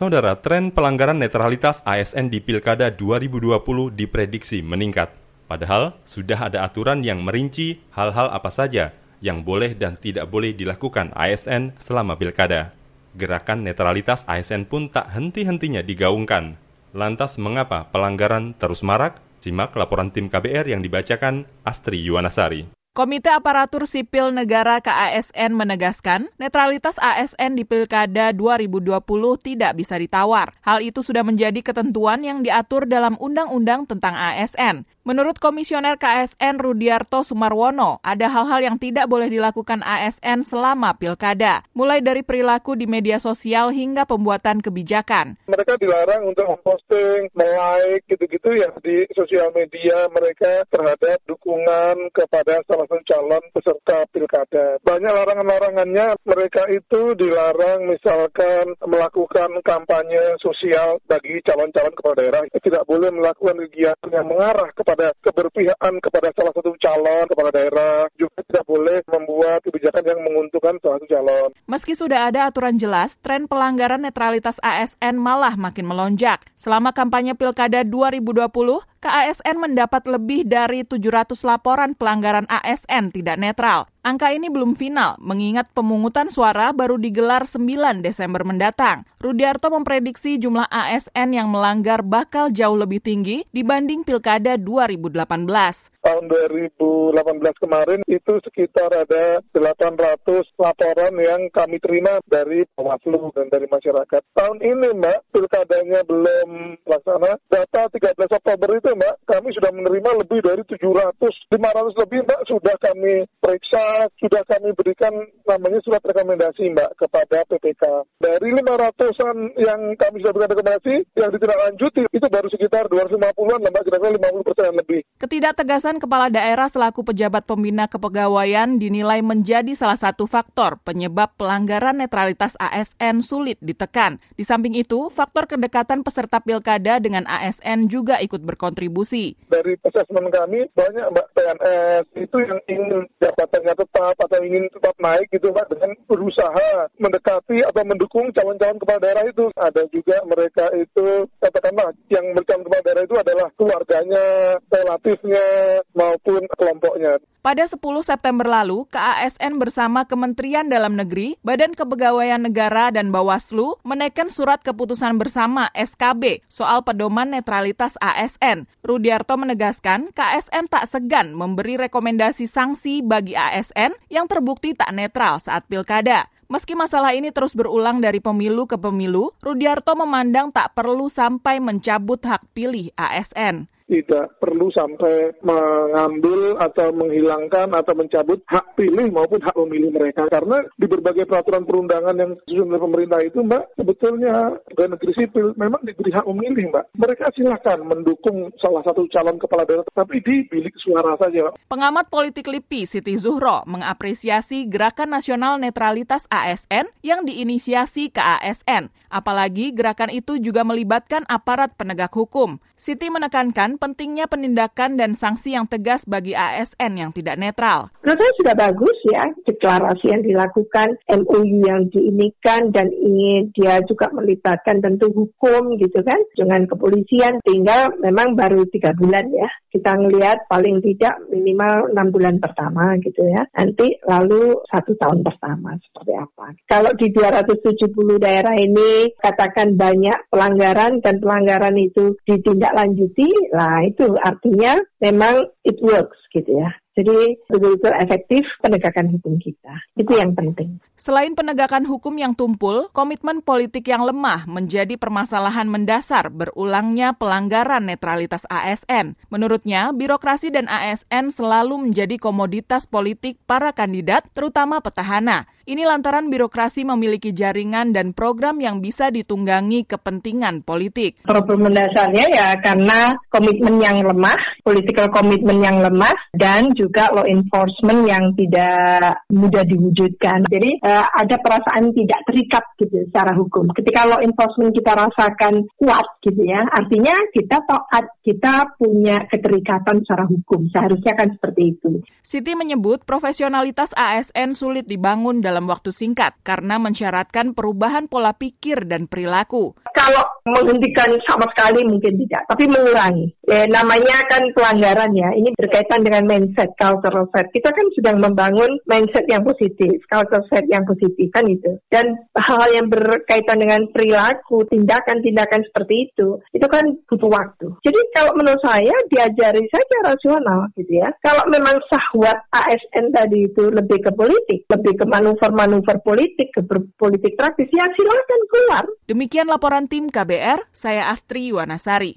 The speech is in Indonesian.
Saudara, tren pelanggaran netralitas ASN di Pilkada 2020 diprediksi meningkat. Padahal sudah ada aturan yang merinci hal-hal apa saja yang boleh dan tidak boleh dilakukan ASN selama pilkada. Gerakan netralitas ASN pun tak henti-hentinya digaungkan. Lantas mengapa pelanggaran terus marak? Simak laporan tim KBR yang dibacakan Astri Yuwanasari. Komite Aparatur Sipil Negara KASN menegaskan, netralitas ASN di Pilkada 2020 tidak bisa ditawar. Hal itu sudah menjadi ketentuan yang diatur dalam Undang-Undang tentang ASN. Menurut Komisioner KSN Rudiarto Sumarwono, ada hal-hal yang tidak boleh dilakukan ASN selama pilkada, mulai dari perilaku di media sosial hingga pembuatan kebijakan. Mereka dilarang untuk memposting, like gitu-gitu ya di sosial media mereka terhadap dukungan kepada salah satu calon peserta pilkada. Banyak larangan-larangannya, mereka itu dilarang misalkan melakukan kampanye sosial bagi calon-calon kepala daerah. Tidak boleh melakukan kegiatan yang mengarah kepada kepada keberpihakan kepada salah satu calon kepala daerah juga tidak boleh membuat kebijakan yang menguntungkan salah satu calon. Meski sudah ada aturan jelas, tren pelanggaran netralitas ASN malah makin melonjak. Selama kampanye Pilkada 2020, KASN mendapat lebih dari 700 laporan pelanggaran ASN tidak netral. Angka ini belum final, mengingat pemungutan suara baru digelar 9 Desember mendatang. Rudiarto memprediksi jumlah ASN yang melanggar bakal jauh lebih tinggi dibanding Pilkada 2018 tahun 2018 kemarin itu sekitar ada 800 laporan yang kami terima dari Bawaslu dan dari masyarakat. Tahun ini Mbak, pilkadanya belum laksana. Data 13 Oktober itu Mbak, kami sudah menerima lebih dari 700, 500 lebih Mbak sudah kami periksa, sudah kami berikan namanya surat rekomendasi Mbak kepada PPK. Dari 500-an yang kami sudah berikan rekomendasi, yang ditindaklanjuti itu baru sekitar 250-an Mbak, kira-kira 50 persen lebih. Ketidaktegasan kepala daerah selaku pejabat pembina kepegawaian dinilai menjadi salah satu faktor penyebab pelanggaran netralitas ASN sulit ditekan. Di samping itu, faktor kedekatan peserta pilkada dengan ASN juga ikut berkontribusi. Dari asesmen kami, banyak Mbak PNS itu yang ingin jabatannya tetap atau ingin tetap naik gitu Mbak dengan berusaha mendekati atau mendukung calon-calon kepala daerah itu. Ada juga mereka itu, katakanlah yang bercalon kepala daerah itu adalah keluarganya, relatifnya, maupun kelompoknya. Pada 10 September lalu, KASN bersama Kementerian Dalam Negeri, Badan Kepegawaian Negara, dan Bawaslu menaikkan surat keputusan bersama SKB soal pedoman netralitas ASN. Rudiarto menegaskan KASN tak segan memberi rekomendasi sanksi bagi ASN yang terbukti tak netral saat pilkada. Meski masalah ini terus berulang dari pemilu ke pemilu, Rudiarto memandang tak perlu sampai mencabut hak pilih ASN tidak perlu sampai mengambil atau menghilangkan atau mencabut hak pilih maupun hak memilih mereka. Karena di berbagai peraturan perundangan yang disusun oleh pemerintah itu, Mbak, sebetulnya pegawai negeri sipil memang diberi hak memilih, Mbak. Mereka silahkan mendukung salah satu calon kepala daerah, tapi di bilik suara saja. Pengamat politik LIPI Siti Zuhro mengapresiasi Gerakan Nasional Netralitas ASN yang diinisiasi ke ASN. Apalagi gerakan itu juga melibatkan aparat penegak hukum. Siti menekankan pentingnya penindakan dan sanksi yang tegas bagi ASN yang tidak netral. Menurut saya sudah bagus ya deklarasi yang dilakukan, MOU yang diinikan dan ingin dia juga melibatkan tentu hukum gitu kan dengan kepolisian. Tinggal memang baru tiga bulan ya. Kita ngelihat paling tidak minimal enam bulan pertama gitu ya. Nanti lalu satu tahun pertama seperti apa. Kalau di 270 daerah ini katakan banyak pelanggaran dan pelanggaran itu ditindak ditindaklanjuti, lah itu artinya memang it works gitu ya. Jadi betul-betul efektif penegakan hukum kita. Itu yang penting. Selain penegakan hukum yang tumpul, komitmen politik yang lemah menjadi permasalahan mendasar berulangnya pelanggaran netralitas ASN. Menurutnya, birokrasi dan ASN selalu menjadi komoditas politik para kandidat, terutama petahana. Ini lantaran birokrasi memiliki jaringan dan program yang bisa ditunggangi kepentingan politik. Problem mendasarnya ya karena komitmen yang lemah, political komitmen yang lemah, dan juga law enforcement yang tidak mudah diwujudkan. Jadi uh, ada perasaan tidak terikat gitu secara hukum. Ketika law enforcement kita rasakan kuat gitu ya, artinya kita taat, kita punya keterikatan secara hukum. Seharusnya kan seperti itu. Siti menyebut profesionalitas ASN sulit dibangun dalam waktu singkat karena mensyaratkan perubahan pola pikir dan perilaku kalau menghentikan sama sekali mungkin tidak, tapi mengurangi. Ya, namanya kan pelanggaran ya. Ini berkaitan dengan mindset, cultural set. Kita kan sedang membangun mindset yang positif, cultural set yang positif kan itu. Dan hal yang berkaitan dengan perilaku, tindakan-tindakan seperti itu, itu kan butuh waktu. Jadi kalau menurut saya diajari saja rasional gitu ya. Kalau memang sahwat ASN tadi itu lebih ke politik, lebih ke manuver-manuver politik, ke politik praktis, ya silakan keluar. Demikian laporan tim KBR, saya Astri Yuwanasari.